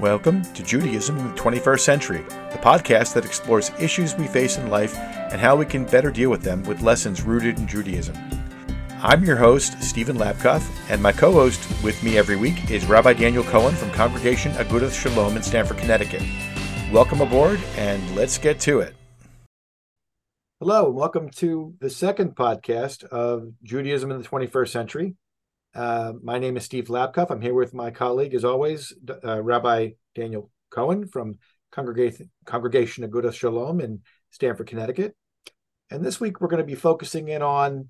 Welcome to Judaism in the 21st Century, the podcast that explores issues we face in life and how we can better deal with them with lessons rooted in Judaism. I'm your host, Steven Labkoff, and my co host with me every week is Rabbi Daniel Cohen from Congregation Agudath Shalom in Stamford, Connecticut. Welcome aboard, and let's get to it. Hello, and welcome to the second podcast of Judaism in the 21st Century. Uh, my name is Steve Labkoff. I'm here with my colleague, as always, uh, Rabbi Daniel Cohen from Congregation, Congregation Agudath Shalom in Stamford, Connecticut. And this week, we're going to be focusing in on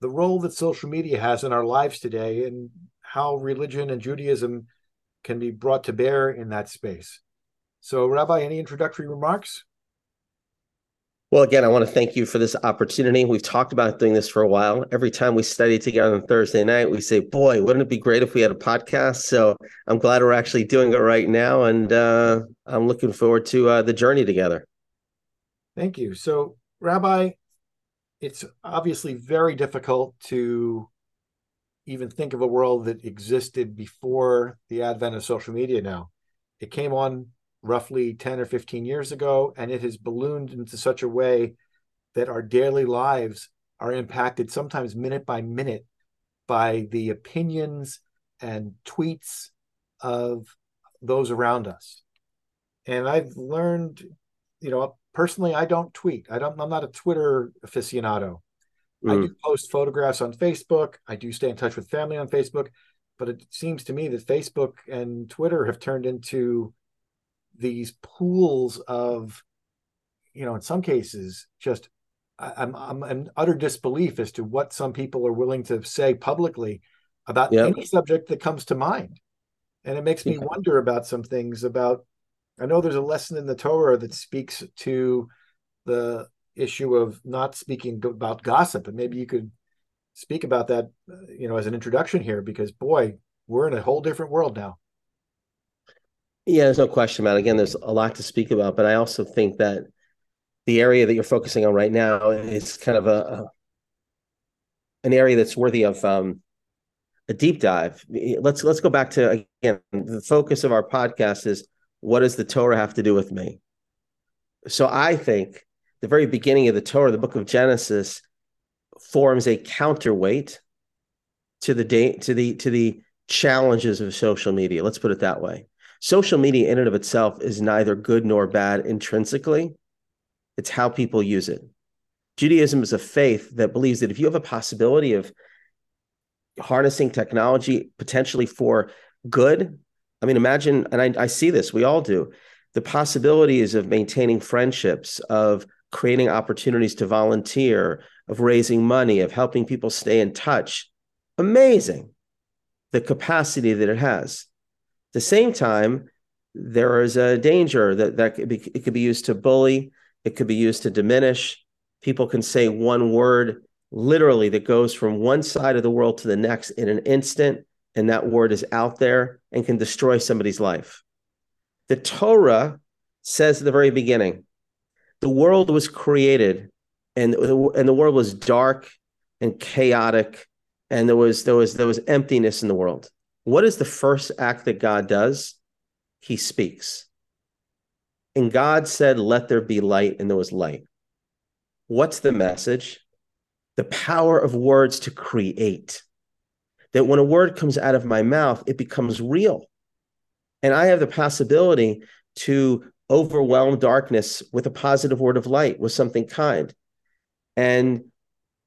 the role that social media has in our lives today and how religion and Judaism can be brought to bear in that space. So, Rabbi, any introductory remarks? Well, again, I want to thank you for this opportunity. We've talked about doing this for a while. Every time we study together on Thursday night, we say, boy, wouldn't it be great if we had a podcast? So I'm glad we're actually doing it right now. And uh, I'm looking forward to uh, the journey together. Thank you. So, Rabbi, it's obviously very difficult to even think of a world that existed before the advent of social media now. It came on roughly 10 or 15 years ago, and it has ballooned into such a way that our daily lives are impacted sometimes minute by minute by the opinions and tweets of those around us. And I've learned, you know, personally, I don't tweet. I don't. I'm not a Twitter aficionado. Mm. I do mm. post photographs on Facebook. I do stay in touch with family on Facebook, but it seems to me that Facebook and Twitter have turned into these pools of you know in some cases just I'm, I'm in utter disbelief as to what some people are willing to say publicly about yep. any subject that comes to mind and it makes me yeah. wonder about some things about i know there's a lesson in the torah that speaks to the issue of not speaking about gossip and maybe you could speak about that uh, you know as an introduction here because boy we're in a whole different world now yeah, there's no question about it. Again, there's a lot to speak about, but I also think that the area that you're focusing on right now is kind of a, a an area that's worthy of um, a deep dive. Let's let's go back to again the focus of our podcast is what does the Torah have to do with me? So I think the very beginning of the Torah, the book of Genesis, forms a counterweight to the day to the to the challenges of social media. Let's put it that way social media in and of itself is neither good nor bad intrinsically. It's how people use it. Judaism is a faith that believes that if you have a possibility of harnessing technology potentially for good, I mean, imagine, and I, I see this, we all do, the possibilities of maintaining friendships, of creating opportunities to volunteer, of raising money, of helping people stay in touch. Amazing the capacity that it has the same time, there is a danger that, that could be, it could be used to bully, it could be used to diminish. People can say one word literally that goes from one side of the world to the next in an instant, and that word is out there and can destroy somebody's life. The Torah says at the very beginning, the world was created and, and the world was dark and chaotic and there was there was there was emptiness in the world what is the first act that God does? He speaks. And God said, Let there be light, and there was light. What's the message? The power of words to create. That when a word comes out of my mouth, it becomes real. And I have the possibility to overwhelm darkness with a positive word of light, with something kind. And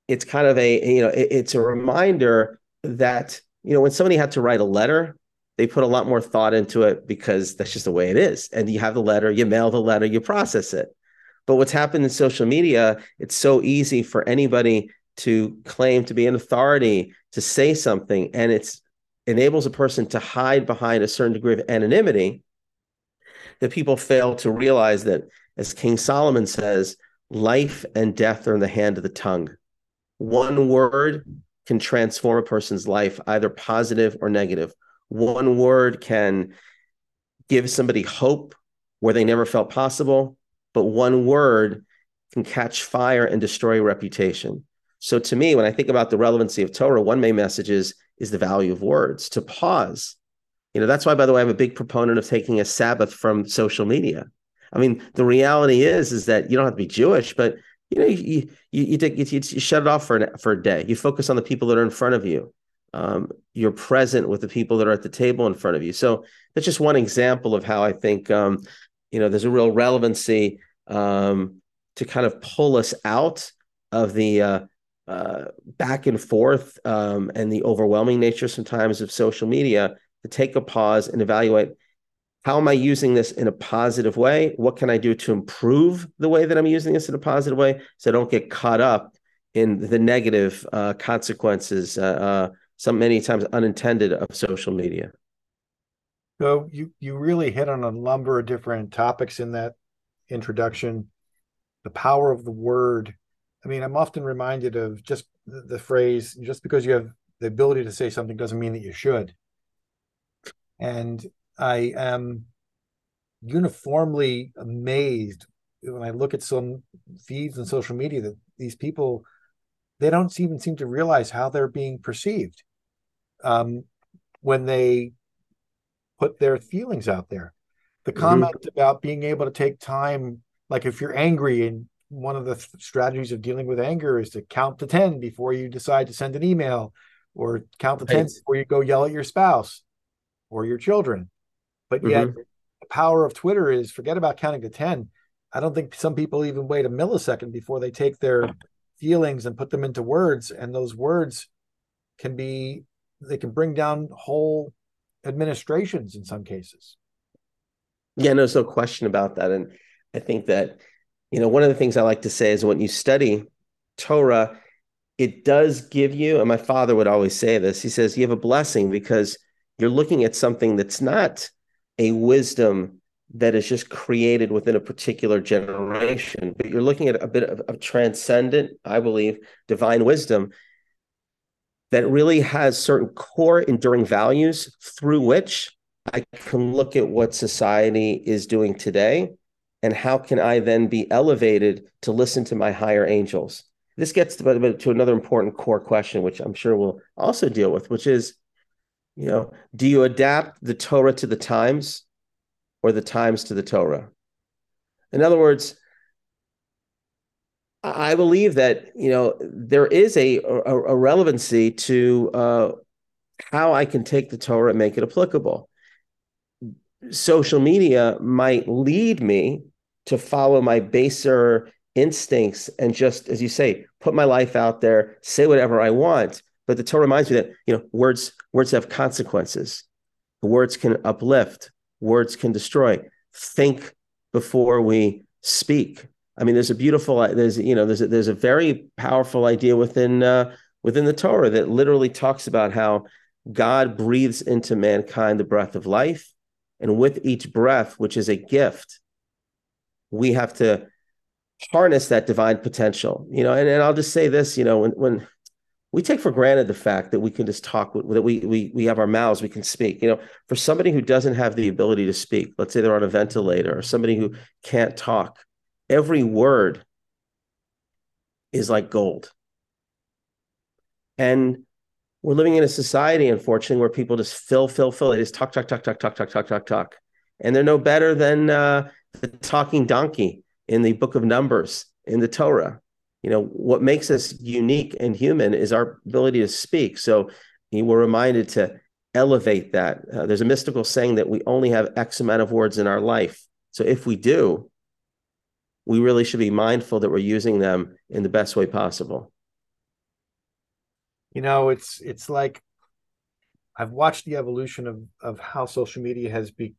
it's kind of a, you know, it's a reminder that you know, when somebody had to write a letter, they put a lot more thought into it because that's just the way it is. And you have the letter, you mail the letter, you process it. But what's happened in social media, it's so easy for anybody to claim to be an authority, to say something, and it's enables a person to hide behind a certain degree of anonymity that people fail to realize that, as King Solomon says, life and death are in the hand of the tongue. One word can transform a person's life, either positive or negative. One word can give somebody hope where they never felt possible, but one word can catch fire and destroy a reputation. So to me, when I think about the relevancy of Torah, one main message is, is the value of words, to pause. You know, that's why, by the way, I'm a big proponent of taking a Sabbath from social media. I mean, the reality is is that you don't have to be Jewish, but you know, you you you, you, you shut it off for an, for a day. You focus on the people that are in front of you. Um, you're present with the people that are at the table in front of you. So that's just one example of how I think um, you know there's a real relevancy um, to kind of pull us out of the uh, uh, back and forth um, and the overwhelming nature sometimes of social media to take a pause and evaluate how am I using this in a positive way? What can I do to improve the way that I'm using this in a positive way so I don't get caught up in the negative uh, consequences, uh, uh, some many times unintended, of social media? So you you really hit on a number of different topics in that introduction. The power of the word. I mean, I'm often reminded of just the, the phrase: "Just because you have the ability to say something doesn't mean that you should." And I am uniformly amazed when I look at some feeds on social media that these people they don't even seem to realize how they're being perceived um, when they put their feelings out there. The mm-hmm. comment about being able to take time, like if you're angry, and one of the th- strategies of dealing with anger is to count to 10 before you decide to send an email, or count to 10 before you go yell at your spouse or your children. But yet, mm-hmm. the power of Twitter is forget about counting to 10. I don't think some people even wait a millisecond before they take their feelings and put them into words. And those words can be, they can bring down whole administrations in some cases. Yeah, no, there's no question about that. And I think that, you know, one of the things I like to say is when you study Torah, it does give you, and my father would always say this, he says, you have a blessing because you're looking at something that's not a wisdom that is just created within a particular generation, but you're looking at a bit of, transcendent, I believe, divine wisdom that really has certain core enduring values through which I can look at what society is doing today and how can I then be elevated to listen to my higher angels. This gets to, to another important core question, which I'm sure we'll also deal with, which is you know, do you adapt the Torah to the times or the times to the Torah? In other words, I believe that you know there is a a, a relevancy to uh, how I can take the Torah and make it applicable. Social media might lead me to follow my baser instincts and just, as you say, put my life out there, say whatever I want. But the Torah reminds me that you know words words have consequences. Words can uplift. Words can destroy. Think before we speak. I mean, there's a beautiful there's you know there's a, there's a very powerful idea within uh, within the Torah that literally talks about how God breathes into mankind the breath of life, and with each breath, which is a gift, we have to harness that divine potential. You know, and, and I'll just say this, you know, when when we take for granted the fact that we can just talk that we we we have our mouths we can speak. You know for somebody who doesn't have the ability to speak let's say they're on a ventilator or somebody who can't talk every word is like gold. And we're living in a society unfortunately where people just fill fill fill. They just talk talk talk talk talk talk talk talk talk. And they're no better than uh, the talking donkey in the book of numbers in the torah you know what makes us unique and human is our ability to speak. So you were reminded to elevate that. Uh, there's a mystical saying that we only have x amount of words in our life. So if we do we really should be mindful that we're using them in the best way possible. You know it's it's like i've watched the evolution of of how social media has be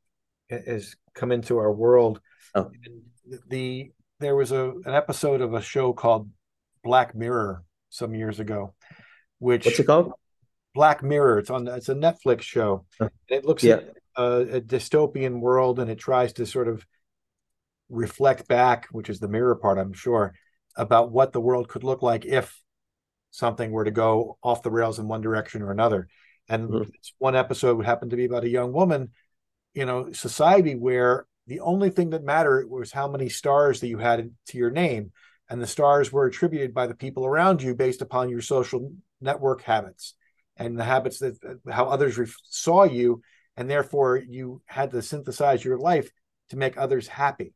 has come into our world. Oh. the there was a an episode of a show called Black Mirror some years ago, which what's it called? Black Mirror. It's on. It's a Netflix show. It looks yeah. at a, a dystopian world, and it tries to sort of reflect back, which is the mirror part, I'm sure, about what the world could look like if something were to go off the rails in one direction or another. And mm-hmm. one episode would happen to be about a young woman, you know, society where the only thing that mattered was how many stars that you had to your name. And the stars were attributed by the people around you based upon your social network habits and the habits that how others saw you and therefore you had to synthesize your life to make others happy.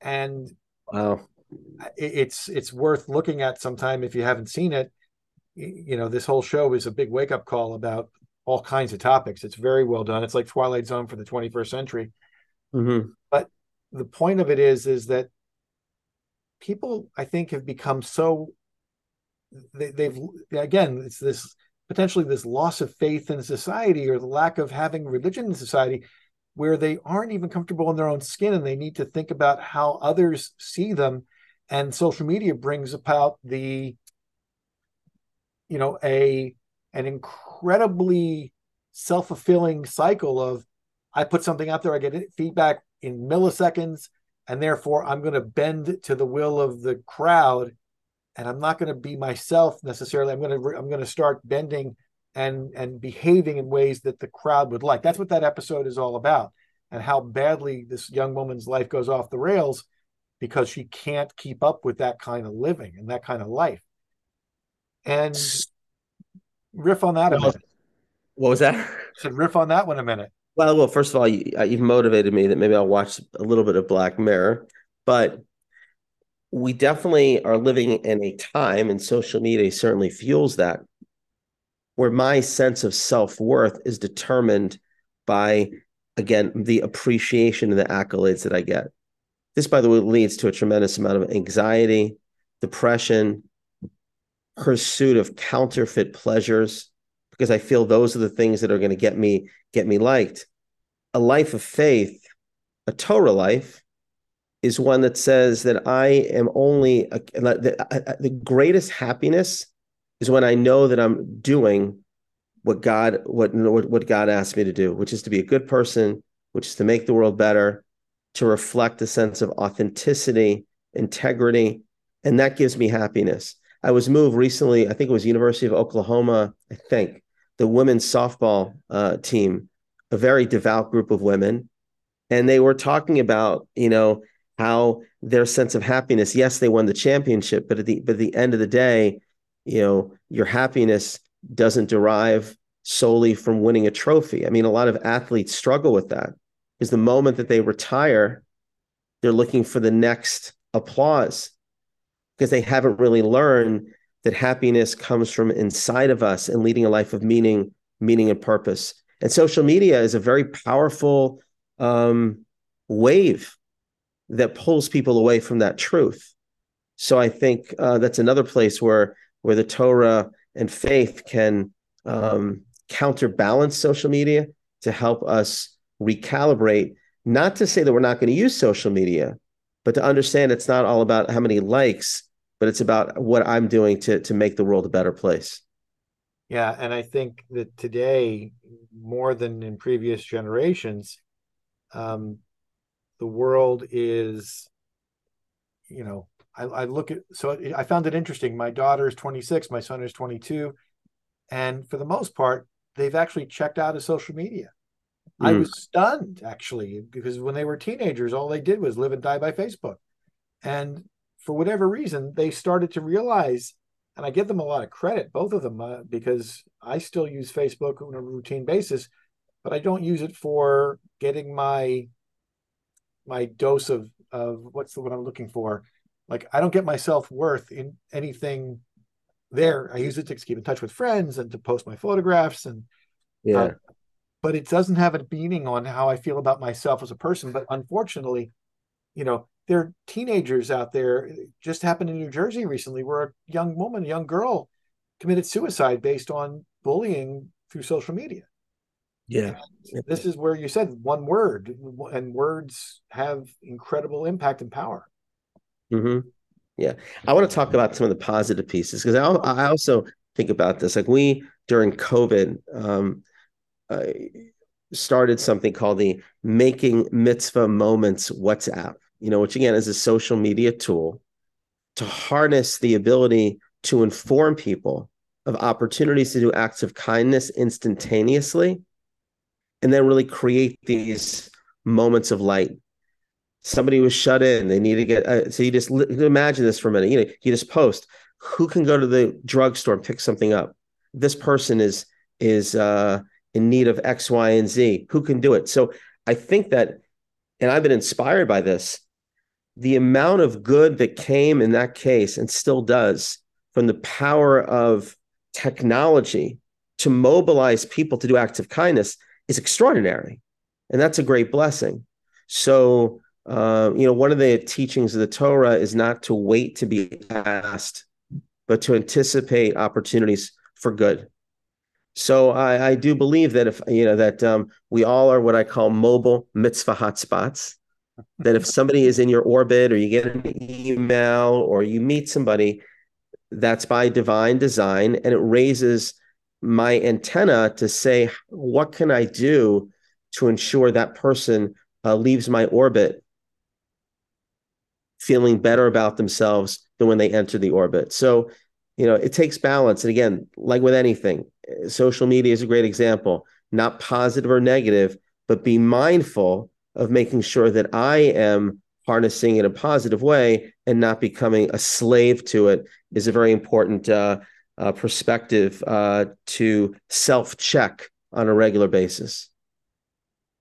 And wow. It's it's worth looking at sometime if you haven't seen it. You know this whole show is a big wake up call about all kinds of topics. It's very well done. It's like twilight zone for the 21st century mm-hmm. but the point of it is is that people i think have become so they, they've again it's this potentially this loss of faith in society or the lack of having religion in society where they aren't even comfortable in their own skin and they need to think about how others see them and social media brings about the you know a an incredibly self-fulfilling cycle of i put something out there i get feedback in milliseconds and therefore i'm going to bend to the will of the crowd and i'm not going to be myself necessarily. I'm going to i'm going to start bending and and behaving in ways that the crowd would like. That's what that episode is all about and how badly this young woman's life goes off the rails because she can't keep up with that kind of living and that kind of life. And riff on that a minute. What was that? I said riff on that one a minute well well first of all you, uh, you've motivated me that maybe i'll watch a little bit of black mirror but we definitely are living in a time, and social media certainly fuels that, where my sense of self worth is determined by, again, the appreciation and the accolades that I get. This, by the way, leads to a tremendous amount of anxiety, depression, pursuit of counterfeit pleasures, because I feel those are the things that are going to get me get me liked. A life of faith, a Torah life, is one that says that I am only a, the, uh, uh, the greatest happiness is when I know that I'm doing what God what what God asked me to do, which is to be a good person, which is to make the world better, to reflect a sense of authenticity, integrity, and that gives me happiness. I was moved recently. I think it was University of Oklahoma. I think the women's softball uh, team, a very devout group of women, and they were talking about you know how their sense of happiness yes they won the championship but at the but at the end of the day you know your happiness doesn't derive solely from winning a trophy. I mean a lot of athletes struggle with that because the moment that they retire they're looking for the next applause because they haven't really learned that happiness comes from inside of us and leading a life of meaning meaning and purpose and social media is a very powerful um, wave that pulls people away from that truth. So I think uh, that's another place where where the Torah and faith can um, counterbalance social media to help us recalibrate. Not to say that we're not going to use social media, but to understand it's not all about how many likes, but it's about what I'm doing to to make the world a better place. Yeah, and I think that today, more than in previous generations, um, the world is you know I, I, look at so i found it interesting my daughter is 26 my son is 22 and for the most part they've actually checked out of social media mm. i was stunned actually because when they were teenagers all they did was live and die by facebook and for whatever reason they started to realize and i give them a lot of credit both of them uh, because i still use facebook on a routine basis but i don't use it for getting my my dose of of what's the what I'm looking for. Like I don't get my self worth in anything there. I use it to keep in touch with friends and to post my photographs and yeah. Uh, but it doesn't have a meaning on how I feel about myself as a person. But unfortunately, you know, there are teenagers out there. just happened in New Jersey recently, where a young woman, a young girl, committed suicide based on bullying through social media. Yeah. This is where you said one word, and words have incredible impact and power. Mm-hmm. Yeah. I want to talk about some of the positive pieces because I, I also think about this. Like we, during COVID, um, uh, started something called the Making Mitzvah Moments WhatsApp, you know, which again is a social media tool to harness the ability to inform people of opportunities to do acts of kindness instantaneously and then really create these moments of light. Somebody was shut in; they need to get. Uh, so you just imagine this for a minute. You know, you just post who can go to the drugstore and pick something up. This person is is uh, in need of X, Y, and Z. Who can do it? So I think that, and I've been inspired by this, the amount of good that came in that case and still does from the power of technology to mobilize people to do acts of kindness is extraordinary. And that's a great blessing. So, uh, you know, one of the teachings of the Torah is not to wait to be asked, but to anticipate opportunities for good. So I, I do believe that if you know that um, we all are what I call mobile mitzvah hotspots. That if somebody is in your orbit, or you get an email, or you meet somebody, that's by divine design, and it raises my antenna to say, what can I do to ensure that person uh, leaves my orbit feeling better about themselves than when they enter the orbit? So, you know, it takes balance. And again, like with anything, social media is a great example, not positive or negative, but be mindful of making sure that I am harnessing in a positive way and not becoming a slave to it is a very important uh, uh, perspective uh, to self check on a regular basis.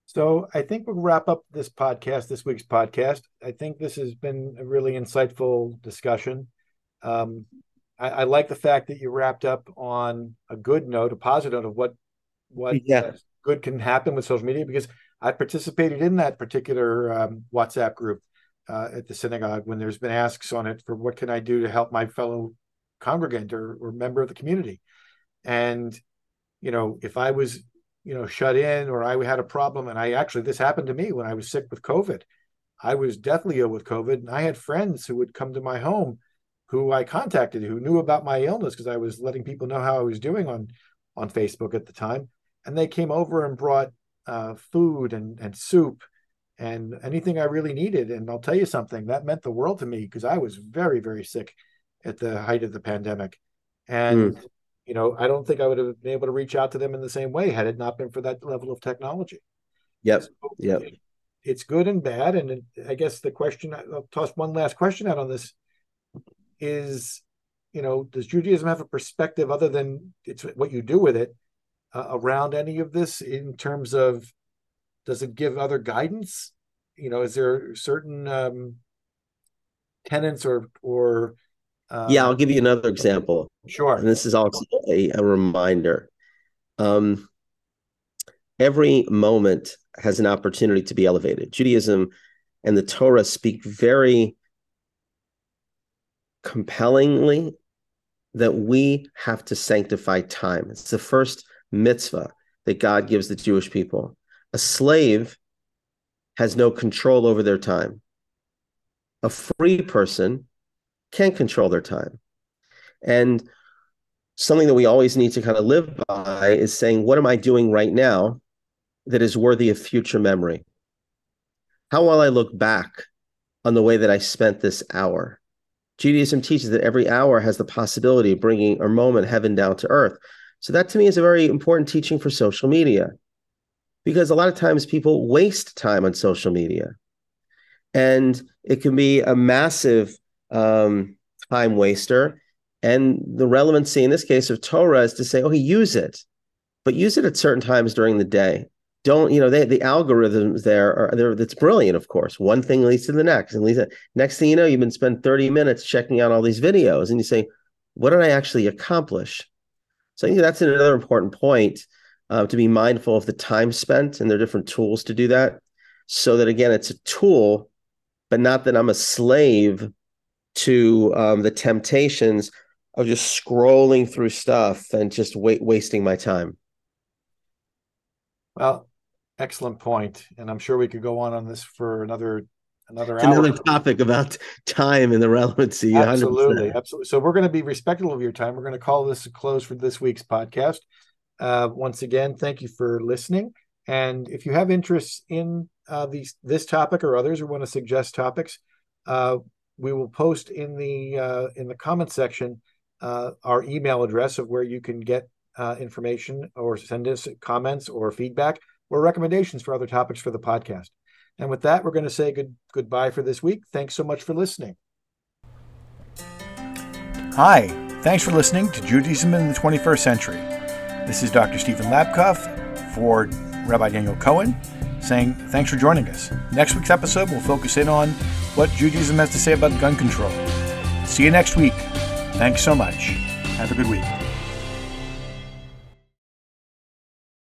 So I think we'll wrap up this podcast, this week's podcast. I think this has been a really insightful discussion. Um, I, I, like the fact that you wrapped up on a good note, a positive note of what what yeah. good can happen with social media because I participated in that particular um, WhatsApp group uh, at the synagogue when there's been asks on it for what can I do to help my fellow congregant or, or member of the community, and you know if I was you know shut in or I had a problem and I actually this happened to me when I was sick with COVID, I was deathly ill with COVID and I had friends who would come to my home who I contacted who knew about my illness because I was letting people know how I was doing on on Facebook at the time, and they came over and brought uh, food and and soup and anything I really needed. And I'll tell you something that meant the world to me because I was very very sick at the height of the pandemic, and mm. you know I don't think I would have been able to reach out to them in the same way had it not been for that level of technology. Yep. So, yep. It's good and bad, and I guess the question I'll toss one last question out on this is you know does judaism have a perspective other than it's what you do with it uh, around any of this in terms of does it give other guidance? You know is there certain um tenants or or um, yeah i'll give you another example. Sure. And this is also a, a reminder. Um every moment has an opportunity to be elevated. Judaism and the torah speak very compellingly that we have to sanctify time. It's the first mitzvah that God gives the Jewish people. A slave has no control over their time. A free person can control their time. And something that we always need to kind of live by is saying, what am I doing right now that is worthy of future memory? How will I look back on the way that I spent this hour? Judaism teaches that every hour has the possibility of bringing a moment heaven down to earth. So that to me is a very important teaching for social media because a lot of times people waste time on social media and it can be a massive um, time waster. And the relevancy in this case of Torah is to say, okay, use it, but use it at certain times during the day. Don't you know they, the algorithms there are there that's brilliant of course. One thing leads to the next and leads to, next thing you know you've been spent 30 minutes checking out all these videos and you say what did i actually accomplish so i think that's another important point uh, to be mindful of the time spent and there are different tools to do that. So that again it's a tool but not that i'm a slave to um, the temptations of just scrolling through stuff and just wait, wasting my time. Well, excellent point, and I'm sure we could go on on this for another another hour. Another topic about time and the relevancy. Absolutely, 100%. absolutely. So we're going to be respectful of your time. We're going to call this a close for this week's podcast. Uh, once again, thank you for listening. And if you have interests in uh, these this topic or others, or want to suggest topics, uh, we will post in the uh, in the comment section uh, our email address of where you can get uh, information or send us comments or feedback or recommendations for other topics for the podcast. And with that, we're going to say good goodbye for this week. Thanks so much for listening. Hi, thanks for listening to Judaism in the 21st Century. This is Dr. Steven Labkoff for Rabbi Daniel Cohen, saying thanks for joining us. Next week's episode will focus in on what Judaism has to say about gun control. See you next week. Thanks so much. Have a good week.